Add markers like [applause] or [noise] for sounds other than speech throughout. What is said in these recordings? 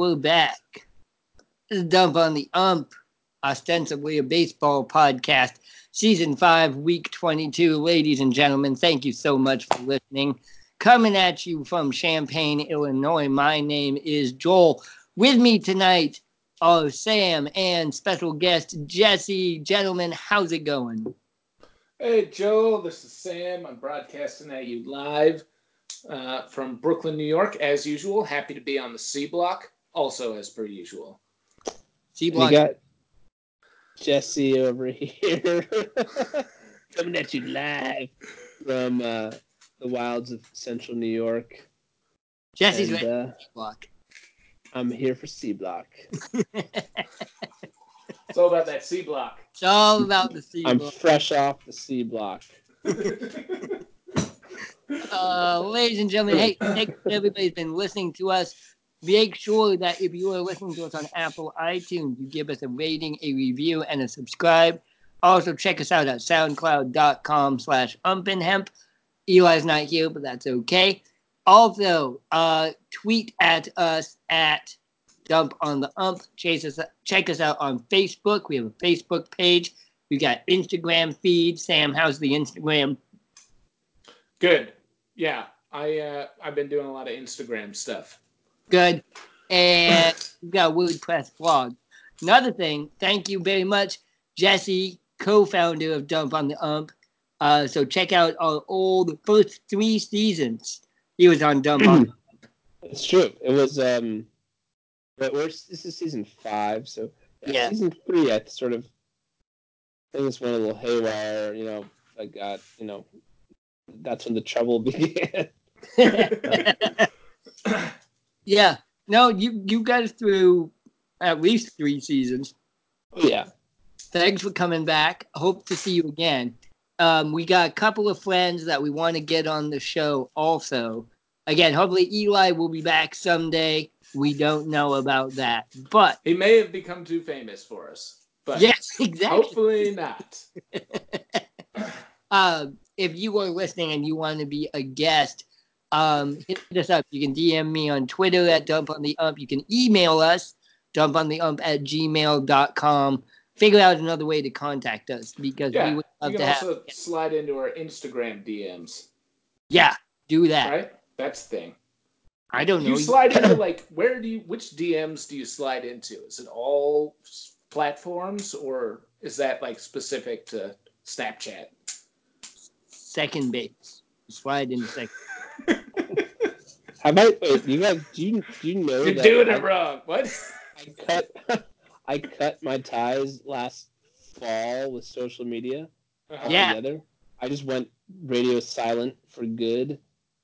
we're back. This is Dump on the Ump, ostensibly a baseball podcast, season five, week 22. Ladies and gentlemen, thank you so much for listening. Coming at you from Champaign, Illinois. My name is Joel. With me tonight are Sam and special guest Jesse. Gentlemen, how's it going? Hey, Joel, this is Sam. I'm broadcasting at you live uh, from Brooklyn, New York, as usual. Happy to be on the C block, also as per usual. C block. You got Jesse over here [laughs] coming at you live from uh, the wilds of central New York. Jesse's and, ready uh, C block. I'm here for C block. [laughs] It's all about that C block. It's all about the C I'm block. fresh off the C block. uh, ladies and gentlemen, hey, thanks for everybody's been listening to us. Make sure that if you are listening to us on Apple iTunes, you give us a rating, a review, and a subscribe. Also, check us out at soundcloud.com slash umpinhemp. Eli's not here, but that's okay. Also, uh, tweet at us at Dump on the Ump. Chase us, check us out on Facebook. We have a Facebook page. We got Instagram feed. Sam, how's the Instagram? Good. Yeah, I uh, I've been doing a lot of Instagram stuff. Good. And we got a WordPress blog. Another thing, thank you very much, Jesse, co-founder of Dump on the Ump. Uh, so check out our old first three seasons. He was on Dump on. the [clears throat] It's true. It was um, but we're this is season five, so Yeah. season three. I sort of things went a little haywire. You know, I got you know, that's when the trouble [laughs] began. [laughs] [laughs] yeah. No, you you got us through at least three seasons. yeah. Thanks for coming back. Hope to see you again. Um, we got a couple of friends that we want to get on the show also. Again, hopefully Eli will be back someday. We don't know about that. But He may have become too famous for us, but yes, exactly. hopefully not. [laughs] um, if you are listening and you want to be a guest, um, hit us up. You can DM me on Twitter at Dump on the Ump. You can email us, dumpontheump at gmail.com. Figure out another way to contact us because Yeah, we would love you to can have. also slide into our Instagram DMs, Yeah, do that. right? That's the thing. I don't know. You slide into [clears throat] like where do you which DMs do you slide into? Is it all platforms or is that like specific to Snapchat? second base. Slide in second. How about wait, you guys? Do you do you know You're that doing I, it wrong. What? I cut [laughs] I cut my ties last fall with social media Uh-huh. Yeah. altogether. I just went radio silent for good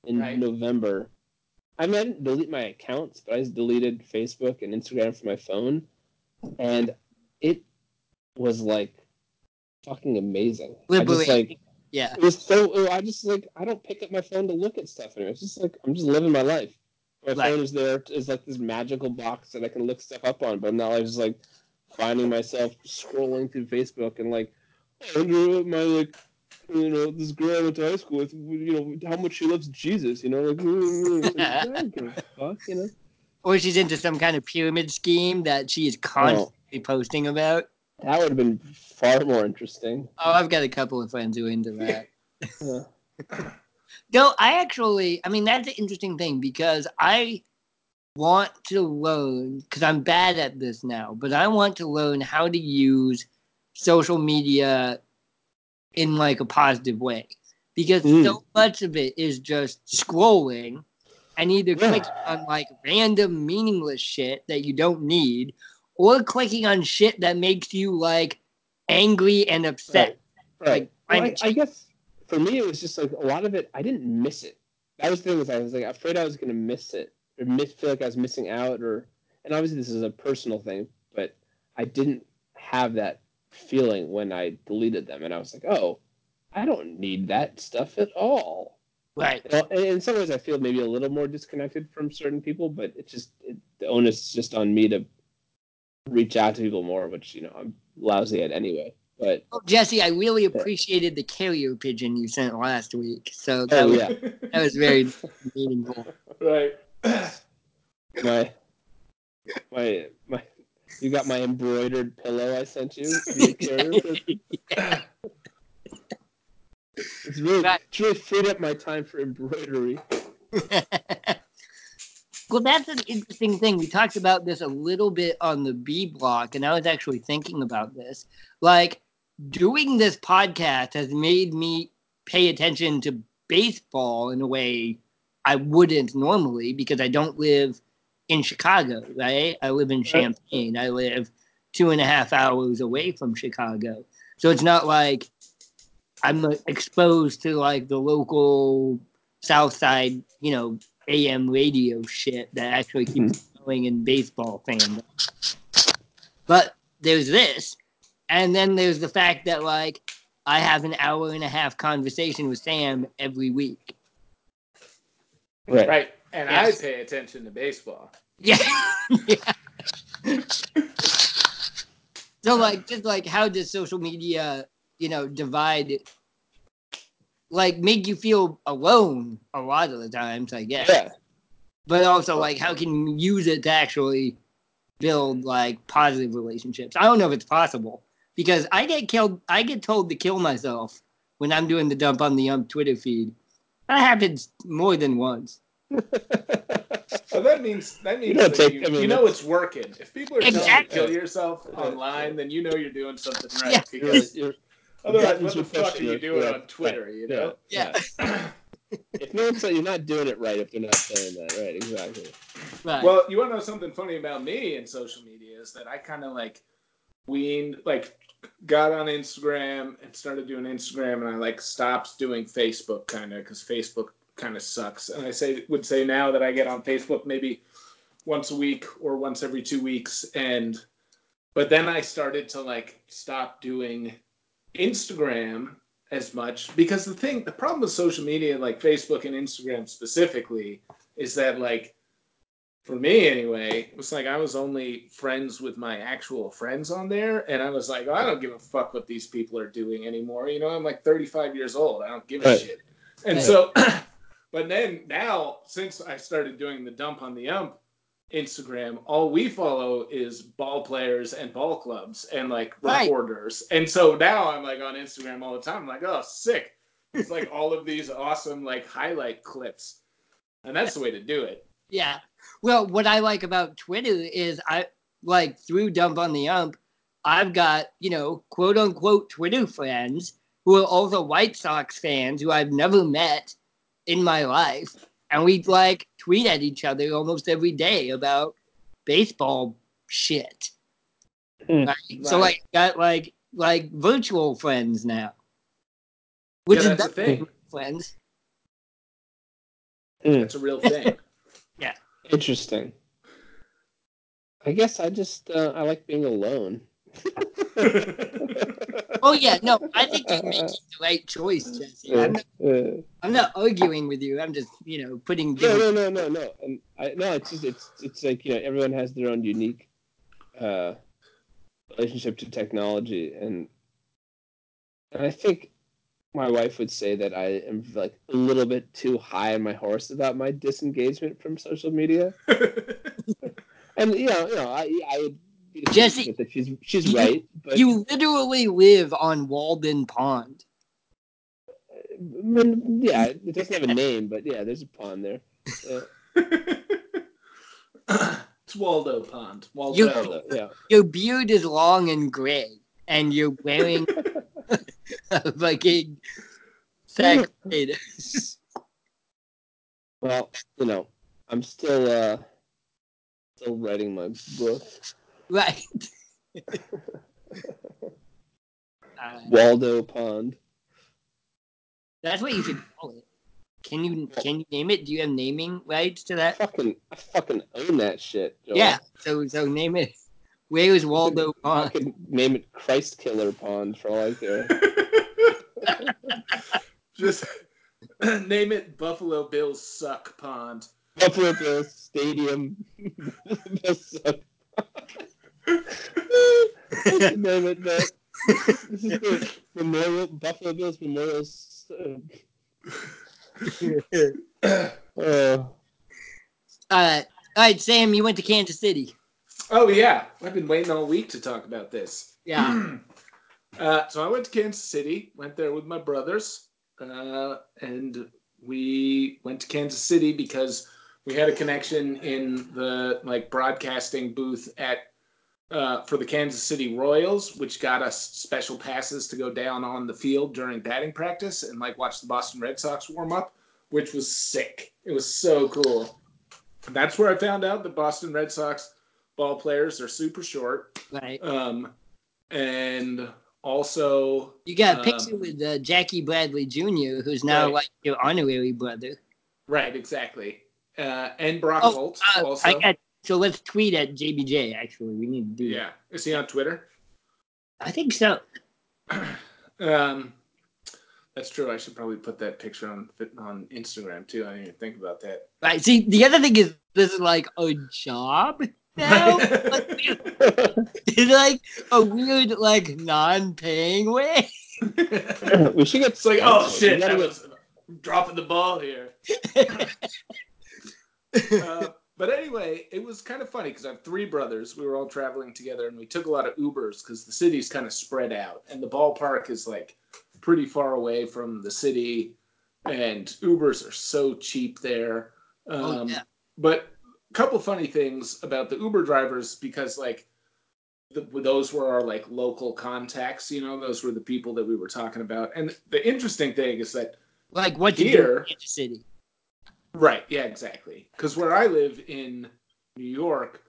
in Right. November. I mean, I didn't delete my accounts, but I just deleted Facebook and Instagram from my phone, and it was like fucking amazing. I just like Yeah. it was so. Uh, I just like I don't pick up my phone to look at stuff anymore. It's just like I'm just living my life. My Right. phone is there is like this magical box that I can look stuff up on, but now I'm like just like finding myself scrolling through Facebook and like I wonder what my like you know this girl I went to high school with you know how much she loves Jesus you know like, I don't give a fuck you know Or she's into some kind of pyramid scheme that she is constantly posting about. That would have been far more interesting. Oh, I've got a couple of friends who are into that. Yeah. No, [laughs] I actually, I mean, that's an interesting thing because I want to learn, because I'm bad at this now, but I want to learn how to use social media in like a positive way. Because Mm. so much of it is just scrolling and either Yeah. clicking on like random meaningless shit that you don't need or clicking on shit that makes you like angry and upset. Right. Like, Well, I, I guess for me, it was just like a lot of it. I didn't miss it. That was the thing. Was I was like afraid I was going to miss it or miss, feel like I was missing out, or and obviously this is a personal thing, but I didn't have that feeling when I deleted them, and I was like, oh, I don't need that stuff at all. Right. Well, and in some ways, I feel maybe a little more disconnected from certain people, but it's just it, the onus is just on me to reach out to people more, which you know I'm lousy at anyway. But Oh, Jesse, I really appreciated the carrier pigeon you sent last week. So oh, that, oh was, yeah, that was very [laughs] meaningful. right. my my my you got my embroidered pillow I sent you. via? [laughs] It's really Right. it's really freed up my time for embroidery. [laughs] well, that's an interesting thing. We talked about this a little bit on the B block, and I was actually thinking about this. Like, doing this podcast has made me pay attention to baseball in a way I wouldn't normally because I don't live in Chicago, right? I live in Champaign. I live two and a half hours away from Chicago. So it's not like I'm exposed to like the local South Side, you know, AM radio shit that actually keeps hmm. going in baseball fandom. But there's this, and then there's the fact that like I have an hour and a half conversation with Sam every week. Right. Right. And Yes. I pay attention to baseball. Yeah. [laughs] yeah. So like just like how does social media, you know, divide like make you feel alone a lot of the times, I guess. Yeah. But also like how can you use it to actually build like positive relationships? I don't know if it's possible because I get killed I get told to kill myself when I'm doing the dump on the ump Twitter feed. That happens more than once. [laughs] So that means that means that take- you, I mean, you know it's working. If people are telling you to kill yourself online, then you know you're doing something right. Yeah. You're- Because you're- otherwise, buttons what the are fuck are pushing you it. doing Yeah. on Twitter? You know. Yeah. yeah. [laughs] if no one's saying, you're not doing it right if they're not saying that, right? Exactly. Right. Well, you want to know something funny about me in social media is that I kind of like weaned, like, got on Instagram and started doing Instagram, and I like stopped doing Facebook kind of because Facebook kind of sucks. And I say would say now that I get on Facebook maybe once a week or once every two weeks, and but then I started to like stop doing Instagram as much because the thing, the problem with social media, like Facebook and Instagram specifically, is that like for me anyway, it was like I was only friends with my actual friends on there, and I was like, oh, I don't give a fuck what these people are doing anymore. You know, I'm like 35 years old. I don't give a Right. shit. And Right. so, [clears throat] but then now, since I started doing the dump on the ump Instagram, all we follow is ball players and ball clubs and like Right. reporters. And so now I'm like on Instagram all the time. I'm like, oh, sick. It's like all of these awesome like highlight clips. And that's the way to do it. Yeah. Well, what I like about Twitter is I like through Dump on the Ump, I've got, you know, quote unquote Twitter friends who are also White Sox fans who I've never met in my life. And we like tweet at each other almost every day about baseball shit. Hmm. Right? So like got like like virtual friends now. Which yeah, is that's the thing. than friends. It's a real thing. [laughs] Yeah. Interesting. I guess I just uh, I like being alone. [laughs] [laughs] Oh yeah, no, I think you're making [laughs] the right choice, Jesse. I'm not Uh, I'm not arguing with you. I'm just, you know, putting no, different. no, no, no, no. And I, no, it's just it's it's like you know everyone has their own unique uh, relationship to technology, and and I think my wife would say that I am like a little bit too high on my horse about my disengagement from social media. [laughs] And you know, you know, I I would be the Jesse, she's she's you- right, but You literally live on Walden Pond. Mm, yeah, it doesn't have a name, but yeah, there's a pond there. Yeah, [laughs] it's Waldo Pond. Waldo. You- Waldo, yeah. Your beard is long and gray, and you're wearing [laughs] [laughs] a fucking sack potatoes. Well, you know, I'm still uh still writing my book. Right. [laughs] Uh, Waldo Pond. that's what you should call it. Can you can you name it? Do you have naming rights to I that? fucking I fucking own that shit. Joel. Yeah. So so name it. Where is Waldo I Pond? could name it Christ Killer Pond for all I care. [laughs] Just [clears throat] name it Buffalo Bills Suck Pond. Buffalo Bills Stadium. [laughs] Bills suck. name [laughs] it that. This is the Memorial Buffalo Bills Memorial. s- [laughs] Uh, uh, Uh, all right, Sam. You went to Kansas City. Oh yeah, I've been waiting all week to talk about this. Yeah. [clears throat] uh, so I went to Kansas City. Went there with my brothers, uh, and we went to Kansas City because we had a connection in the like broadcasting booth at uh, for the Kansas City Royals, which got us special passes to go down on the field during batting practice and like watch the Boston Red Sox warm up, which was sick. It was so cool. That's where I found out the Boston Red Sox ball players are super short. Right. Um, and also You got a um, picture with uh, Jackie Bradley Jr., who's now Right. like your honorary brother. right, exactly. Uh, and Brock Oh, Holt Uh, also. I got. So let's tweet at JBJ. Actually, we need to do. that. yeah, is he on Twitter? I think so. [clears throat] Um, that's true. I should probably put that picture on on Instagram too. I didn't even think about that. Right. See, the other thing is this is like a job now. [laughs] Like, [laughs] it's like a weird, like non-paying way. [laughs] we should get. it's like, oh sponsored. shit, I was dropping the ball here. uh, but anyway, it was kind of funny because I have three brothers. We were all traveling together, and we took a lot of Ubers because the city's kind of spread out, and the ballpark is like pretty far away from the city, and Ubers are so cheap there. Um, Oh, yeah. But a couple funny things about the Uber drivers because like the, those were our like local contacts. You know, those were the people that we were talking about. And the interesting thing is that Like what you do in Kansas City. Right. Yeah, exactly. Because where I live in New York,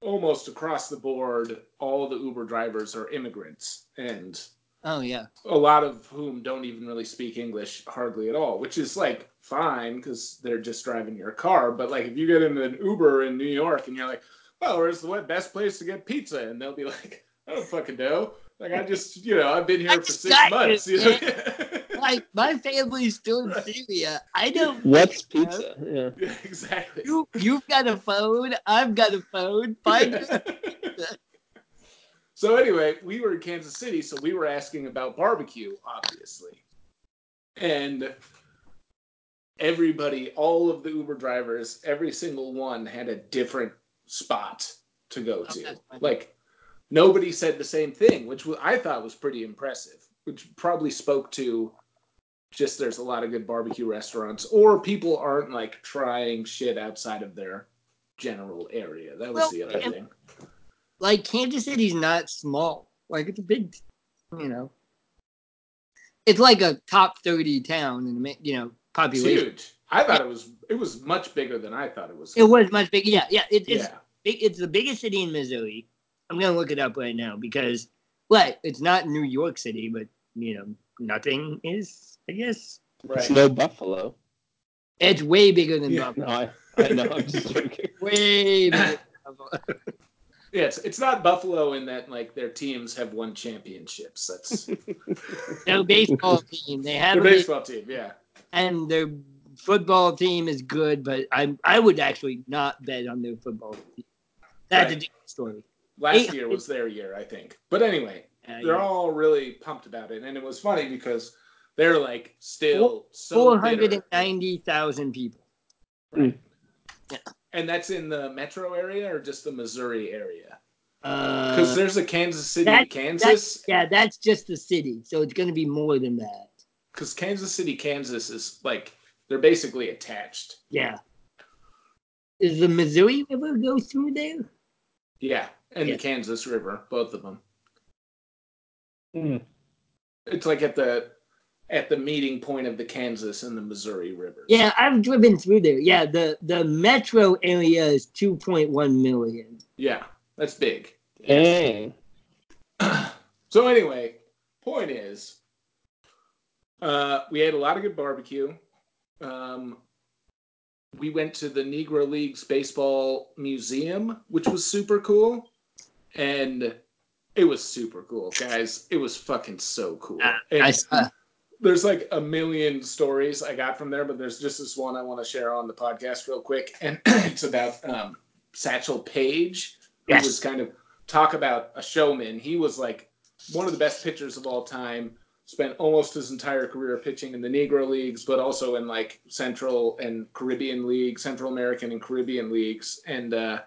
almost across the board, all the Uber drivers are immigrants, and Oh yeah. a lot of whom don't even really speak English hardly at all, which is like fine because they're just driving your car. But like if you get in an Uber in New York and you're like, "Oh, where's the best place to get pizza?" and they'll be like, "I don't fucking know." Like I just, you know, I've been here I for six months. here, You know? [laughs] Like my [laughs] family's still in Syria. I don't. [laughs] What's pizza? Yeah. [laughs] yeah, exactly. You you've got a phone. I've got a phone. Find your so anyway, we were in Kansas City, so we were asking about barbecue, obviously. And everybody, all of the Uber drivers, every single one had a different spot to go Oh, to. that's funny. Like nobody said the same thing, which I thought was pretty impressive, which probably spoke to just there's a lot of good barbecue restaurants or people aren't like trying shit outside of their general area. That was Well, the other yeah. thing. like Kansas City's not small. Like it's a big, you know. It's like a top thirty town in the you know It's population. huge. I thought it was it was much bigger than I thought it was. It was much bigger. Yeah, yeah. It, it's yeah. big, it's the biggest city in Missouri. I'm gonna look it up right now because, well, it's not New York City, but you know, nothing is. I guess It's no Buffalo. it's way bigger than Yeah. Buffalo. No, I, I know. I'm just [laughs] joking. Way bigger. Than [laughs] Buffalo. Yeah, it's, it's not Buffalo in that like their teams have won championships. That's [laughs] Their baseball team, they have their a big, baseball team. Yeah. and their football team is good, but I I would actually not bet on their football team. That's a different story. Last year was their year, I think. But anyway, Uh, they're yeah. all really pumped about it, and it was funny because they're like still so Four hundred bitter. and ninety thousand people. and that's in the metro area or just the Missouri area? Uh, Because there's a Kansas City, that- Kansas. yeah, that's just the city, so it's going to be more than that. Because Kansas City, Kansas is like they're basically attached. Yeah. Is the Missouri River go through there? Yeah, and Yeah. the Kansas River, both of them. Hmm. It's like at the at the meeting point of the Kansas and the Missouri rivers. Yeah, I've driven through there. Yeah, the the metro area is two point one million. Yeah, that's big. Dang. [clears throat] So anyway, point is, uh, we had a lot of good barbecue. Um, we went to the Negro Leagues baseball museum, which was super cool, and it was super cool, guys. It was fucking so cool. I there's like a million stories I got from there, but there's just this one I want to share on the podcast real quick, and [clears throat] it's about um, Satchel Paige, who Yes. was kind of talk about a showman. He was like one of the best pitchers of all time. Spent almost his entire career pitching in the Negro leagues, but also in like Central and Caribbean leagues, Central American and Caribbean leagues, and uh,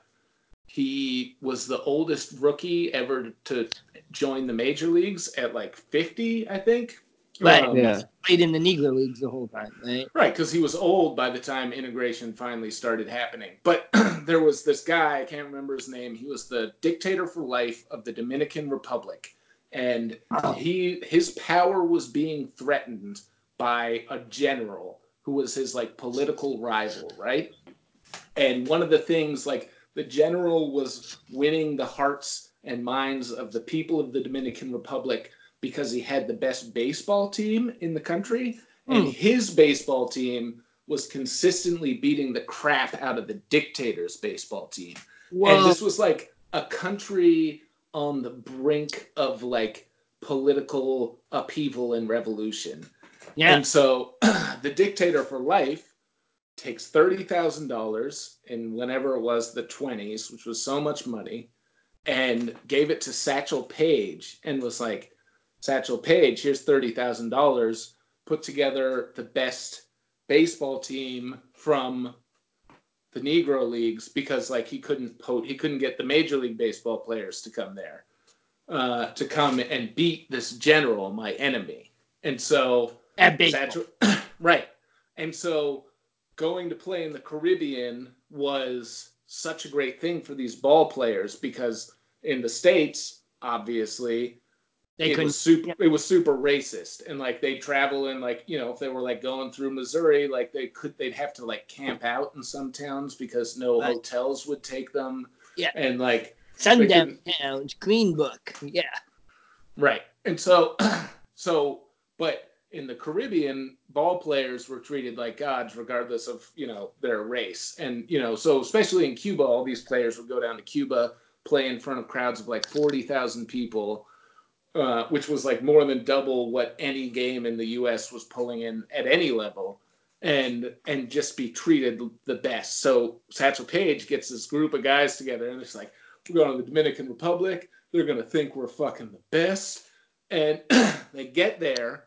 he was the oldest rookie ever to join the major leagues at like 50, I think. Right. Um, Yeah. Played in the Negro Leagues the whole time, right? Right, because he was old by the time integration finally started happening. But [clears throat] there was this guy, I can't remember his name. He was the dictator for life of the Dominican Republic. And Oh. he his power was being threatened by a general who was his like political rival, right? And one of the things like the general was winning the hearts and minds of the people of the Dominican Republic because he had the best baseball team in the country and Hmm. his baseball team was consistently beating the crap out of the dictator's baseball team. And this was like a country on the brink of like political upheaval and revolution. yeah. And so [clears throat] the dictator for life takes $30,000 in whenever it was the 20s, which was so much money, and gave it to Satchel Paige and was like, Satchel Paige, here's $30,000. Put together the best baseball team from the Negro leagues because like he couldn't po- he couldn't get the major league baseball players to come there uh, to come and beat this general, my enemy. And so At baseball. Satchel- [clears throat] right. And so going to play in the Caribbean was such a great thing for these ball players because in the states, obviously, They it was super yeah. it was super racist and like they'd travel in like you know if they were like going through missouri like they could they'd have to like camp out in some towns because no Right. hotels would take them Yeah. and like Sundown Towns, Green Book. Yeah. Right. And so, [clears throat] so, but in the Caribbean, ball players were treated like gods, regardless of, you know, their race. And, you know, so especially in Cuba, all these players would go down to Cuba, play in front of crowds of like 40,000 people, uh, which was like more than double what any game in the U.S. was pulling in at any level. And and just be treated the best. So Satchel Paige gets this group of guys together, and it's like we're going to the Dominican Republic. They're gonna think we're fucking the best. And [clears throat] they get there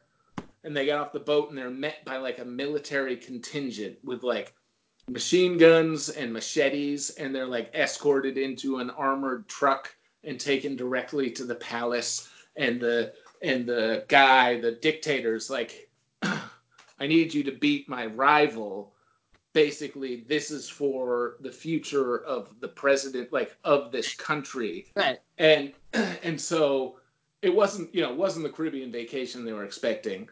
and they get off the boat and they're met by like a military contingent with like machine guns and machetes and they're like escorted into an armored truck and taken directly to the palace. And the and the guy the dictator's like [clears throat] i need you to beat my rival. Basically this is for the future of the president like of this country. Right. and [clears throat] and so it wasn't you know it wasn't the caribbean vacation they were expecting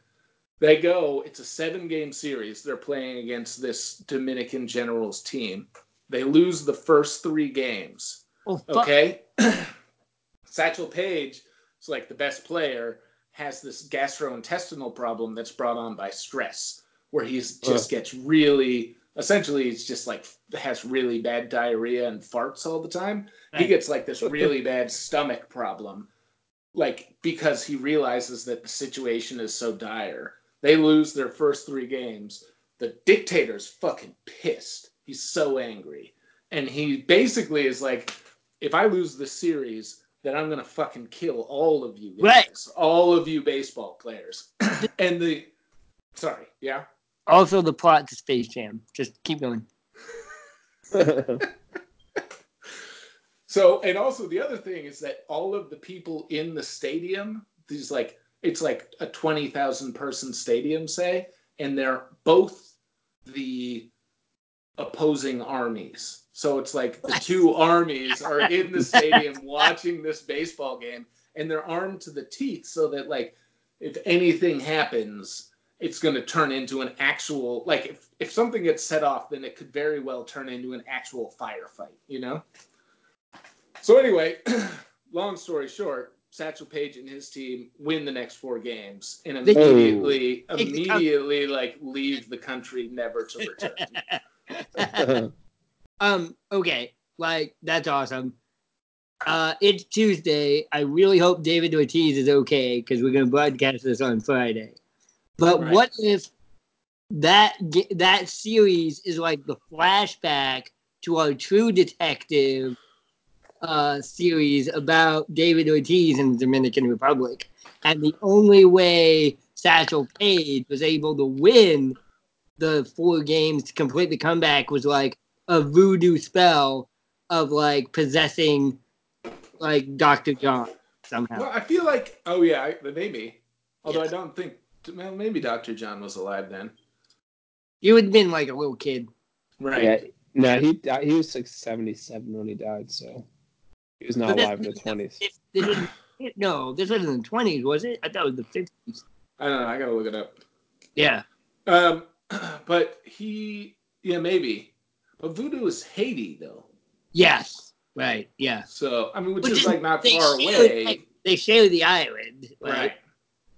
they go it's a seven game series they're playing against this dominican generals team. They lose the first three games. Oh, okay? [clears throat] Satchel paige is like the best player has this gastrointestinal problem that's brought on by stress where he just gets really essentially it's just like has really bad diarrhea and farts all the time. He gets like this [laughs] really bad stomach problem like because he realizes that the situation is so dire they lose their first three games the dictator's fucking pissed he's so angry and he basically is like if i lose the series then i'm gonna fucking kill all of you guys Right. all of you baseball players [coughs] and the sorry yeah Also, the plot to Space Jam. Just keep going. [laughs] So, and also the other thing is that all of the people in the stadium, these like, it's like a 20,000 person stadium, say, and they're both the opposing armies. So it's like the two armies are in the stadium [laughs] watching this baseball game and they're armed to the teeth so that, like, if anything happens, it's going to turn into an actual, like, if, if something gets set off, then it could very well turn into an actual firefight, you know? So anyway, [clears throat] long story short, Satchel Paige and his team win the next four games and immediately, Take the immediately like leave the country never to return. [laughs] um. Okay. Like that's awesome. Uh, it's Tuesday. I really hope David Ortiz is okay because we're gonna broadcast this on Friday. But Right. what if that that series is like the flashback to our True Detective uh, series about David Ortiz in the Dominican Republic, and the only way Satchel Paige was able to win the four games to complete the comeback was like a voodoo spell of like possessing like Dr. John somehow. Well, I feel like, oh yeah, I, maybe. Although I don't think, well, maybe Dr. John was alive then. You would have been like a little kid. Right. Yeah, no, he died, he was like seventy seven when he died, so he was not But this alive in the was twenties. This, this was, no, this was in the twenties, was it? I thought it was the fifties. I don't know. I gotta look it up. Yeah. Um, [clears throat] but he, yeah, maybe. But voodoo is Haiti though, Yes. Right. Yeah. so I mean, which, Which is is- like not far share, away, like, they share the island. Like, right?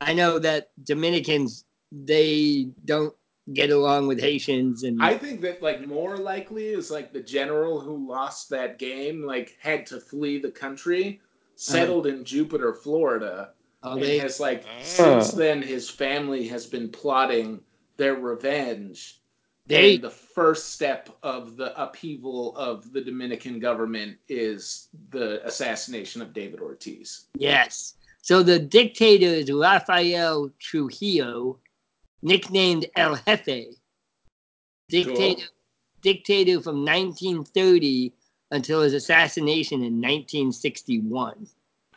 I know that Dominicans they don't get along with Haitians and I think that like more likely is like the general who lost that game like had to flee the country, settled in Jupiter, Florida, oh, and they has like Ah. since then his family has been plotting their revenge. they and the first step of the upheaval of the Dominican government is the assassination of David Ortiz. yes. So the dictator is Rafael Trujillo, nicknamed El Jefe. Dictator Cool. dictator from 1930 until his assassination in 1961.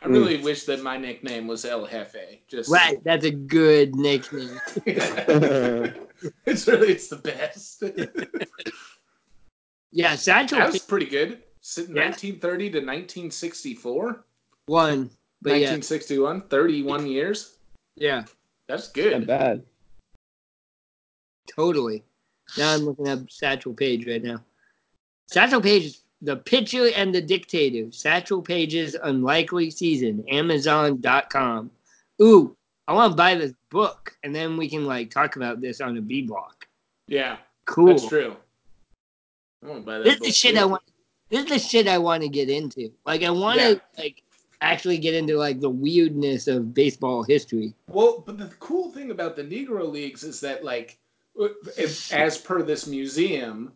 I really hmm. wish that my nickname was El Jefe. Just Right, that's a good nickname. [laughs] [laughs] it's really it's the best. [laughs] Yeah, Sancho that was pretty good. Si- Yeah. 1930 to 1964, one, but yeah, 1961, 31 years. yeah, That's good. Not bad. Totally. Now I'm looking at Satchel Paige right now. Satchel Paige is the pitcher and the dictator. Satchel Paige's Unlikely Season, Amazon.com. Ooh, I want to buy this book, and then we can like talk about this on a B block. Yeah, Cool. that's true. I wanna buy that This is the shit too. I want. This is the shit I want to get into. Like I want to like actually get into like the weirdness of baseball history. Well, but the cool thing about the Negro Leagues is that, like, if, as per this museum,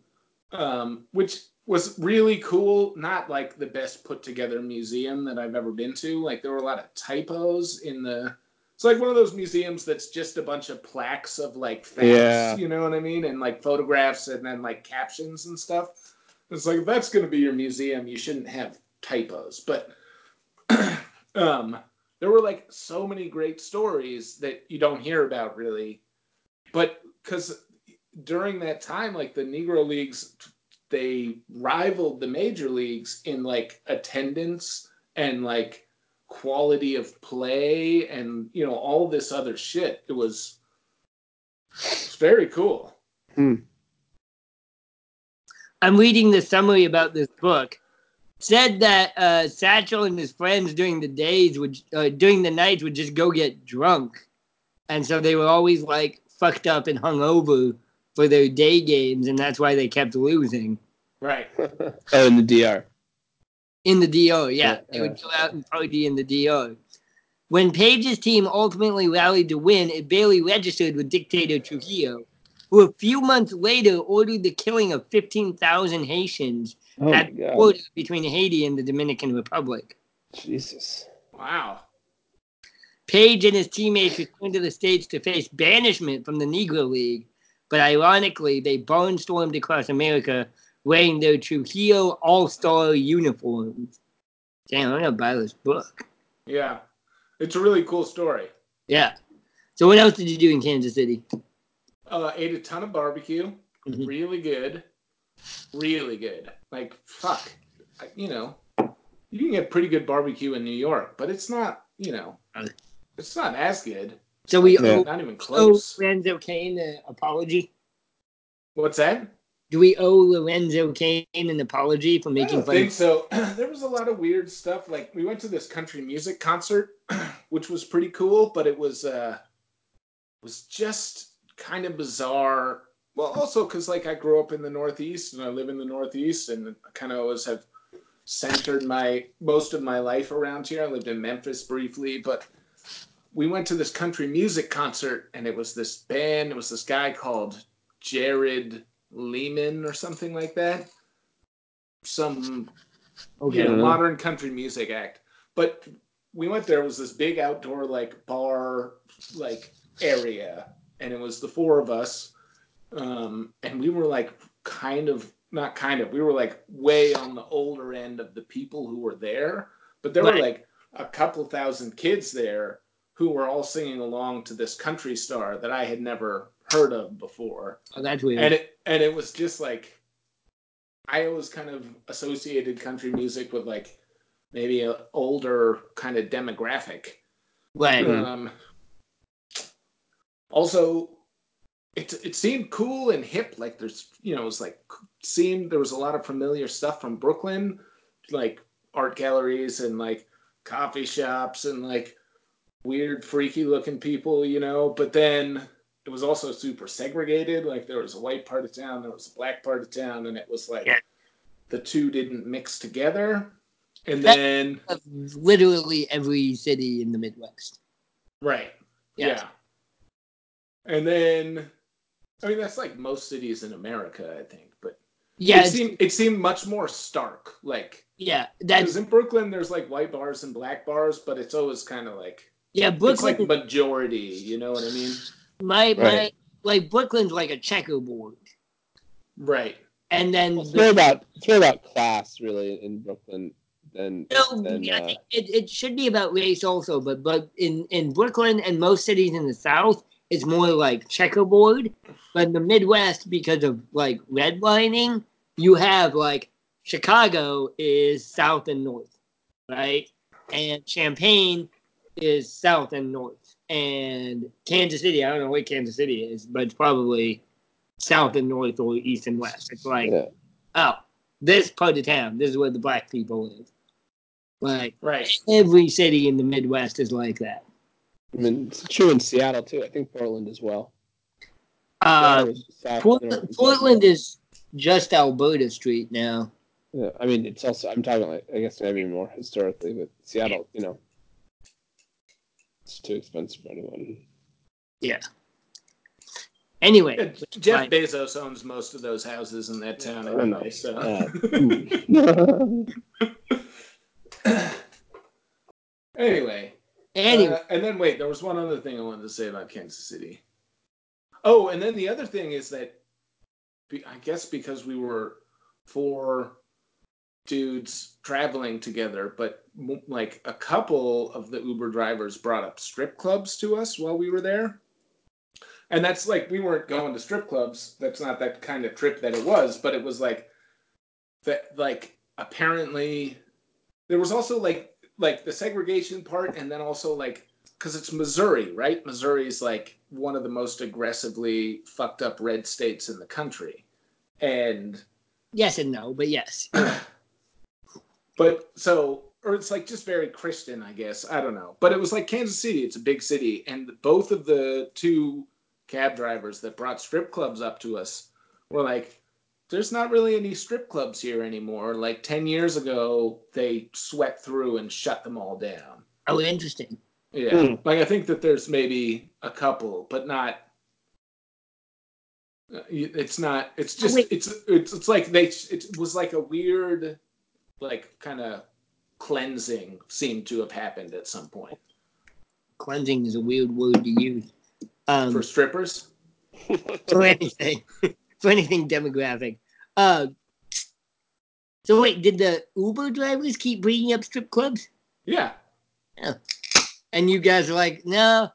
um, which was really cool, not like the best put together museum that I've ever been to. Like, there were a lot of typos in the. It's like one of those museums that's just a bunch of plaques of like facts, Yeah. you know what I mean, and like photographs and then like captions and stuff. It's like if that's going to be your museum, you shouldn't have typos. But [clears throat] um, there were like so many great stories that you don't hear about really but because during that time like the negro leagues they rivaled the major leagues in like attendance and like quality of play and you know all this other shit. It was it's very cool. I'm reading the summary about this book. Said that uh, Satchel and his friends during the days would uh, during the nights would just go get drunk, and so they were always like fucked up and hungover for their day games, and that's why they kept losing right [laughs] oh, in the DR. in the DR, Yeah, Yeah, they would go out and party in the DO. When Paige's team ultimately rallied to win, it barely registered with dictator Trujillo, who a few months later ordered the killing of 15,000 Haitians Oh at the border between Haiti and the Dominican Republic. Jesus. wow Paige and his teammates returned to the States to face banishment from the Negro League, but ironically, they barnstormed across America wearing their Trujillo All Star uniforms. Damn, I'm gonna buy this book. yeah it's a really cool story Yeah. So, what else did you do in Kansas City? uh, ate a ton of barbecue Mhm. really good really good like fuck I- you know you can get pretty good barbecue in new york but it's not you know Uh. It's not as good So, we Yeah. owe, not even owe close Lorenzo Cain an apology. what's that Do we owe Lorenzo Cain an apology for i making don't fun? think so [clears throat] there was a lot of weird stuff like we went to this country music concert [clears throat] which was pretty cool but it was uh was just kind of bizarre well also because like i grew up in the northeast and i live in the northeast and i kind of always have centered my most of my life around here i lived in memphis briefly but we went to this country music concert and it was this band it was this guy called jared lehman or something like that some Okay. you know, Yeah. modern country music act. But we went there. It was this big outdoor like bar like area, and it was the four of us, um, and we were like kind of not kind of we were like way on the older end of the people who were there, but there were like a couple thousand kids there who were all singing along to this country star that I had never heard of before Oh, that's weird. and it and it was just like I always kind of associated country music with like maybe an older kind of demographic. right. Um, also, it it seemed cool and hip. Like there's you know it was like seemed there was a lot of familiar stuff from Brooklyn, like art galleries and like coffee shops and like weird freaky looking people, you know. But then it was also super segregated. Like there was a white part of town, there was a black part of town, and it was like Yeah. the two didn't mix together. And That- then literally every city in the Midwest. right, Yeah. yeah. And then I mean that's like most cities in America, I think. But Yeah, it seemed it seemed much more stark. Like yeah, because that's in Brooklyn there's like white bars and black bars, but it's always kind of like yeah. it's Brooklyn, like majority. You know what I mean? my my Right. like Brooklyn's like a checkerboard, Right. and then It's more about it's more about class really in Brooklyn than No, than I uh, it, it should be about race also, but but in, in Brooklyn and most cities in the South, it's more like checkerboard. But in the Midwest, because of like redlining, you have like Chicago is South and North, right? And Champaign is South and North. And Kansas City, I don't know what Kansas City is, but it's probably South and North or East and West. It's like, yeah. oh, this part of town, this is where the black people live. Like Right. every city in the Midwest is like that. I mean it's true in Seattle too. I think Portland as well. Uh, Seattle is south, north, Portland. Portland is just Alberta Street now. Yeah, I mean, it's also I'm talking like I guess maybe more historically, but Seattle, you know, it's too expensive for anyone. Yeah. Anyway, Yeah, Jeff Right. Bezos owns most of those houses in that town I know. anyway. So. Uh, [laughs] anyway, anyway, Uh, and then wait, there was one other thing I wanted to say about Kansas City. Oh, and then the other thing is that I guess because we were four dudes traveling together, but m- like a couple of the Uber drivers brought up strip clubs to us while we were there. And that's like we weren't going to strip clubs. That's not that kind of trip that it was, but it was like that like apparently there was also like like the segregation part and then also like because it's Missouri, right? Missouri is like one of the most aggressively fucked up red states in the country. And yes and no, but yes. [clears throat] but so or it's like just very Christian, I guess. I don't know. But it was like Kansas City, it's a big city, and both of the two cab drivers that brought strip clubs up to us were like, There's not really any strip clubs here anymore. Like ten years ago, they swept through and shut them all down. Oh, interesting. Yeah. Hmm. Like I think that there's maybe a couple, but not. uh, It's not. It's just. wait. It's. It's. It's like they. It was like a weird, like kind of cleansing seemed to have happened at some point Cleansing is a weird word to use. Um, for strippers. [laughs] for anything, for anything demographic. Uh, so wait, did the Uber drivers keep bringing up strip clubs? Yeah. And you guys are like, no,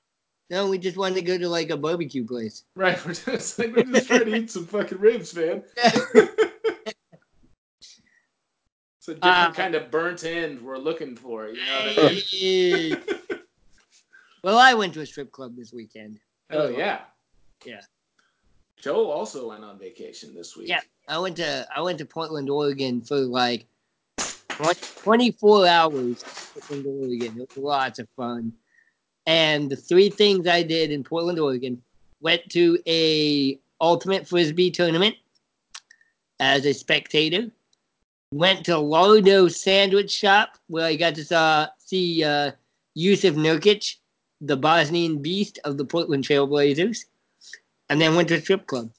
no, we just wanted to go to like a barbecue place. Right. We're just like [laughs] we're just trying to eat some fucking ribs, man. [laughs] It's a different Uh, kind of burnt end we're looking for. You know what I mean? [laughs] Well, I went to a strip club this weekend. Oh yeah. Yeah. Joel also went on vacation this week. Yeah. I went to I went to Portland, Oregon for like 24 hours. Portland, Oregon. It was lots of fun. And the three things I did in Portland, Oregon, went to a ultimate frisbee tournament as a spectator. Went to Lardo Sandwich Shop where I got to saw, see uh, Jusuf Nurkic, the Bosnian beast of the Portland Trailblazers, and then went to a strip club.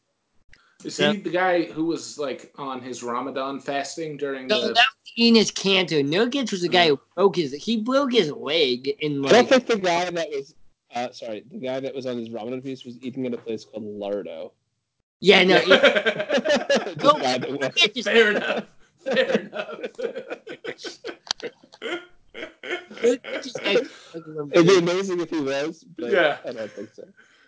Is he the guy who was like on his Ramadan fasting during So the? that was Enes Kanter. Nurkic was the guy who broke his he broke his leg in I don't like think the guy that was uh, sorry, the guy that was on his Ramadan feast was eating at a place called Lardo. Yeah, no, [laughs] Yeah. [laughs] Go- by the way. it just- Fair enough. Fair enough. It'd be amazing if he was, but Yeah. I don't think so.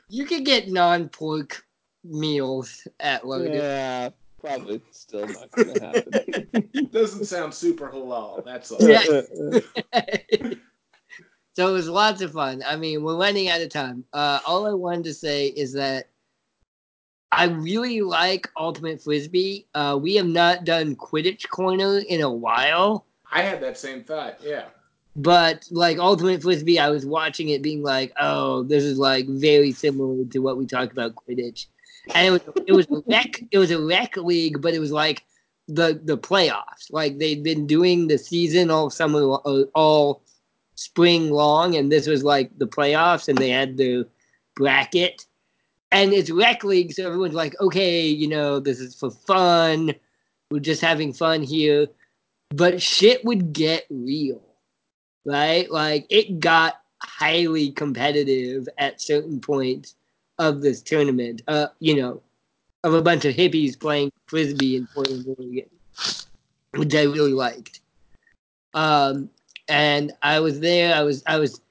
you could get non-pork meals at Logan. Yeah, probably still not gonna happen. [laughs] Doesn't sound super halal. That's all. Yeah. [laughs] so it was lots of fun. I mean, we're running out of time. Uh, all I wanted to say is that I really like Ultimate Frisbee. Uh, we have not done Quidditch Corner in a while, I had that same thought. Yeah. but like Ultimate Frisbee, I was watching it being like, oh, this is like very similar to what we talked about Quidditch. And it was it was a rec it was a rec league, but it was like the the playoffs. Like they'd been doing the season all summer all spring long, and this was like the playoffs, and they had the bracket. And it's rec league, so everyone's like, okay, you know, this is for fun. We're just having fun here. But shit would get real, right? Like it got highly competitive at certain points of this tournament. Uh, you know, of a bunch of hippies playing frisbee in Portland, Oregon, which I really liked. Um, and I was there. I was I was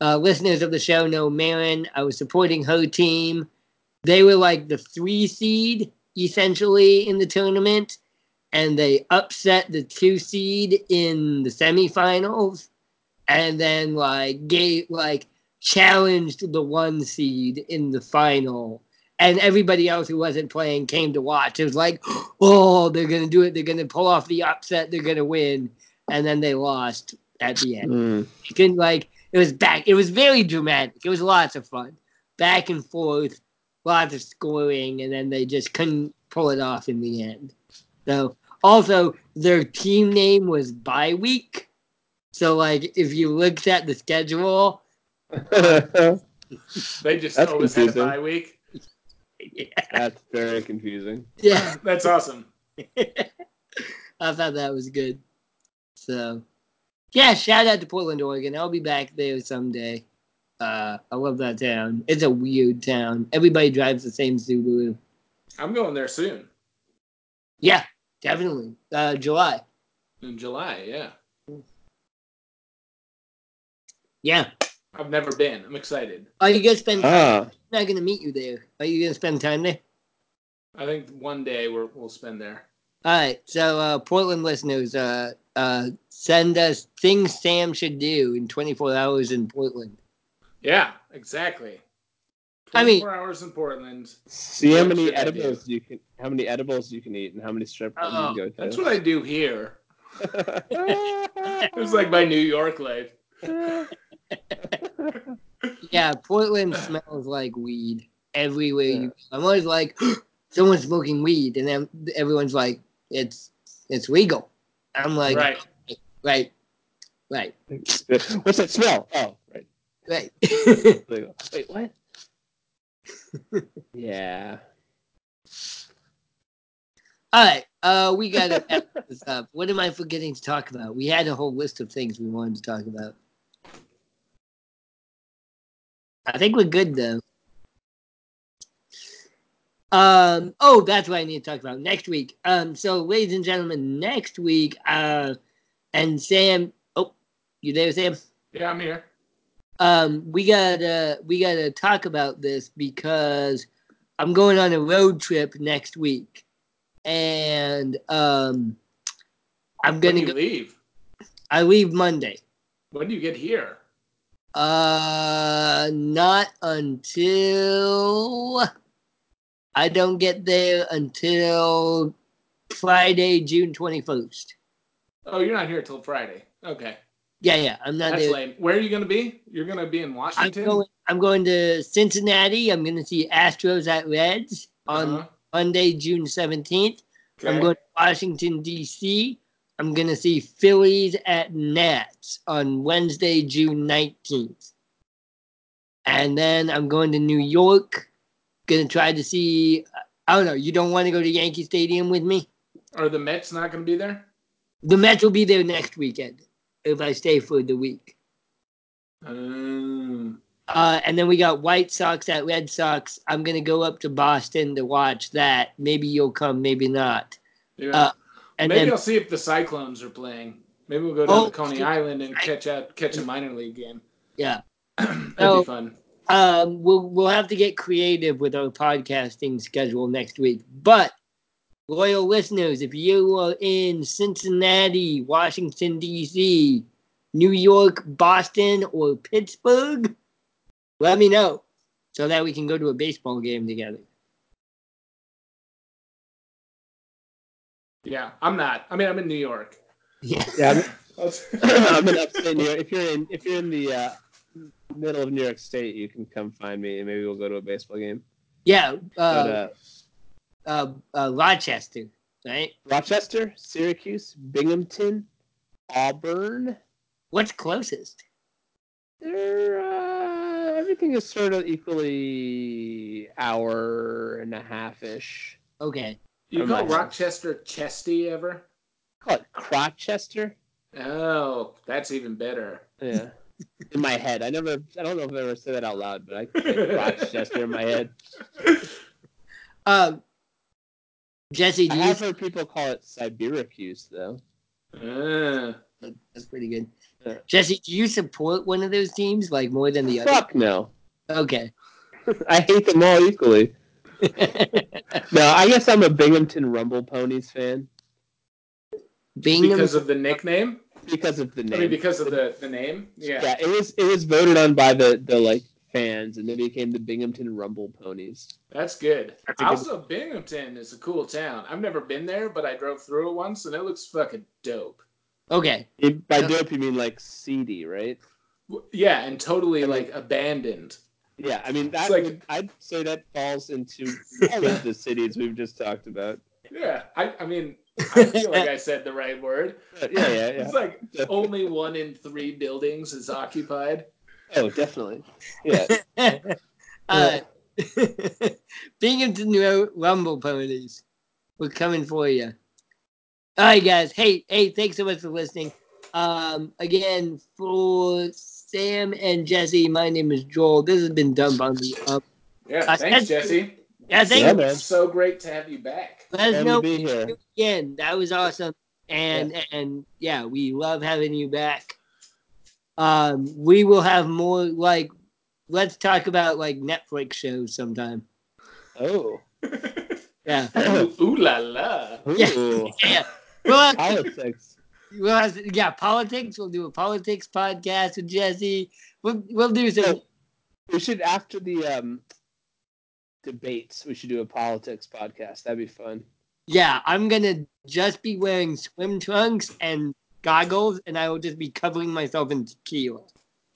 uh, listeners of the show know Marin. I was supporting her team. They were like the three seed essentially in the tournament, and they upset the two seed in the semifinals, and then like gave like challenged the one seed in the final. And everybody else who wasn't playing came to watch. It was like, [gasps] oh, they're gonna do it. They're gonna pull off the upset. They're gonna win, and then they lost at the end. Mm. You couldn't like it was back. It was very dramatic. It was lots of fun, back and forth, lots of scoring, and then they just couldn't pull it off in the end. So also their team name was Bye Week. So like if you looked at the schedule, [laughs] They just That's always had a bye week. Yeah. That's very confusing. yeah, [laughs] That's awesome. [laughs] I thought that was good. So yeah, shout out to Portland, Oregon. I'll be back there someday. Uh, I love that town. It's a weird town. Everybody drives the same Subaru. I'm going there soon Yeah, definitely. Uh, July. in July. Yeah. Yeah. I've never been. I'm excited. Are you gonna spend? Ah, I'm not gonna meet you there. Are you gonna spend time there? I think one day we're, we'll spend there. All right. So, uh, Portland listeners, uh, uh, send us things Sam should do in 24 hours in Portland. Yeah, exactly. I mean- 24 hours in Portland. see how many should I do? edibles you can, how many edibles you can eat, and how many strip clubs Oh, you can go to. That's what I do here. [laughs] [laughs] It's like my New York life. [laughs] Yeah, Portland smells like weed everywhere you. I'm always like, [gasps] someone's smoking weed, and then everyone's like, it's it's legal. I'm like, right. right, right, What's that smell? Oh, right. [laughs] right. Wait, what? [laughs] yeah. All right, uh, we gotta [laughs] wrap this up. What am I forgetting to talk about? We had a whole list of things we wanted to talk about. I think we're good though. Um. Oh, that's what I need to talk about next week. Um. So, ladies and gentlemen, next week, uh, and Sam. Oh, you there, Sam? Yeah, I'm here. Um, we gotta we gotta talk about this because I'm going on a road trip next week, and um, I'm gonna go. leave? I leave Monday. When do you get here? Uh, not until I don't get there until Friday, June twenty first. Oh, you're not here till Friday. Okay. Yeah, yeah, I'm not That's lame. Where are you going to be? You're going to be in I'm Washington? going. I'm going to Cincinnati. I'm going to see Astros at Reds on Uh-huh. Monday, June seventeenth. I'm going to Washington, D.C. I'm going to see Phillies at Nats on Wednesday, June 19th. And then I'm going to New York. Going to try to see. I don't know. You don't want to go to Yankee Stadium with me? Are the Mets not going to be there? The Mets will be there next weekend if I stay for the week. Um, Uh, and then we got White Sox at Red Sox. I'm gonna go up to Boston to watch that. Maybe you'll come, maybe not. Yeah. Uh, and Maybe then I'll see if the Cyclones are playing. Maybe we'll go down Oh, to Coney Island and catch out catch a minor league game. yeah, [clears throat] That'd Oh. be fun. um, we'll we'll have to get creative with our podcasting schedule next week. But loyal listeners, if you are in Cincinnati, Washington D.C., New York, Boston, or Pittsburgh, let me know so that we can go to a baseball game together. Yeah, I'm not. I mean, I'm in New York. Yeah. Yeah, I'm, [laughs] I'm in upstate New York. If you're in if you're in the uh, middle of New York State, you can come find me, and maybe we'll go to a baseball game. Yeah. But, Uh, uh, uh, Rochester, right? Rochester, Syracuse, Binghamton, Auburn. What's closest? They're, uh, everything is sort of equally hour and a half ish. Okay. You call not- Rochester Chesty ever? Call it Crochester. Oh, that's even better. Yeah. [laughs] In my head, I never. I don't know if I ever said that out loud, but I say [laughs] Rochester in my head. Um, Jesse, I you have heard people call it Sibiracuse, though. Uh, That's pretty good. Yeah. Jesse, do you support one of those teams like more than the other? Fuck no. Okay. [laughs] I hate them all equally. [laughs] No, I guess I'm a Binghamton Rumble Ponies fan Bingham. because of the nickname? because of the name. I mean, because of the, the name? Yeah. yeah, it was it was voted on by the the like fans, and they became the Binghamton Rumble Ponies. That's good. That's a good- also, Binghamton is a cool town. I've never been there, but I drove through it once, and it looks fucking dope. okay. You- By Yeah. dope, you mean like seedy, right? Yeah, and totally like abandoned. Yeah, I mean that. Like- would, I'd say that falls into [laughs] all of the cities we've just talked about. Yeah, I, I mean, I feel like I said the right word. Yeah, yeah, yeah. It's like [laughs] only one in three buildings is occupied. Oh, definitely. Yeah. uh, Binghamton Ru- Rumble Ponies. We're coming for you. All right, guys. Hey, hey, thanks so much for listening. Um, again, for Sam and Jesse, my name is Joel. This has been Dump on the Ump. Yeah, I thanks, said- Jesse. Yeah, thank Yeah, you. man. So great to have you back. Let us know to be here. again. That was awesome. And and yeah, we love having you back. Um, we will have more like let's talk about like Netflix shows sometime. Oh. [laughs] Yeah. ooh, ooh la la. Yeah. Ooh. [laughs] Yeah. We'll have, Politics. we'll have, yeah, politics. We'll do a politics podcast with Jesse. We'll we'll do some Oh. We should after the um debates, we should do a politics podcast. That'd be fun. yeah, I'm gonna just be wearing swim trunks and goggles and I will just be covering myself in tequila.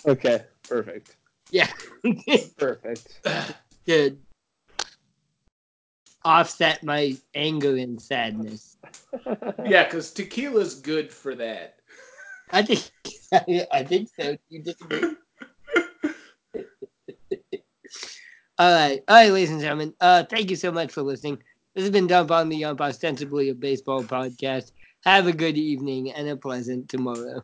Okay. Perfect. Yeah. [laughs] Perfect. to offset my anger and sadness. Yeah, because tequila's good for that. I think [laughs] I think so. You disagree? [laughs] all right, all right, ladies and gentlemen. Uh, thank you so much for listening. This has been Dump on the Ump, ostensibly a baseball podcast. Have a good evening and a pleasant tomorrow.